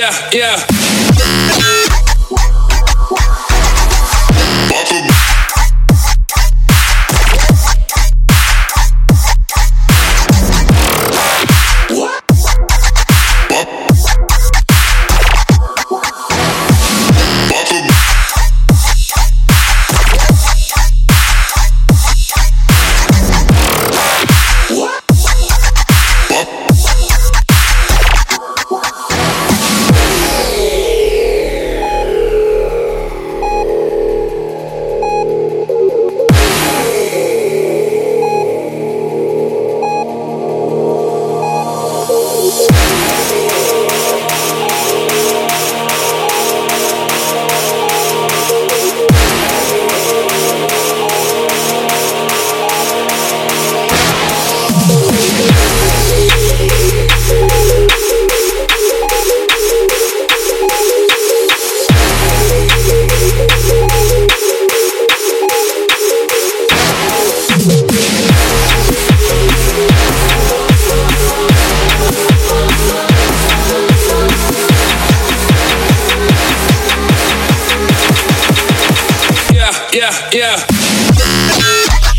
yeah, yeah. Yeah, yeah.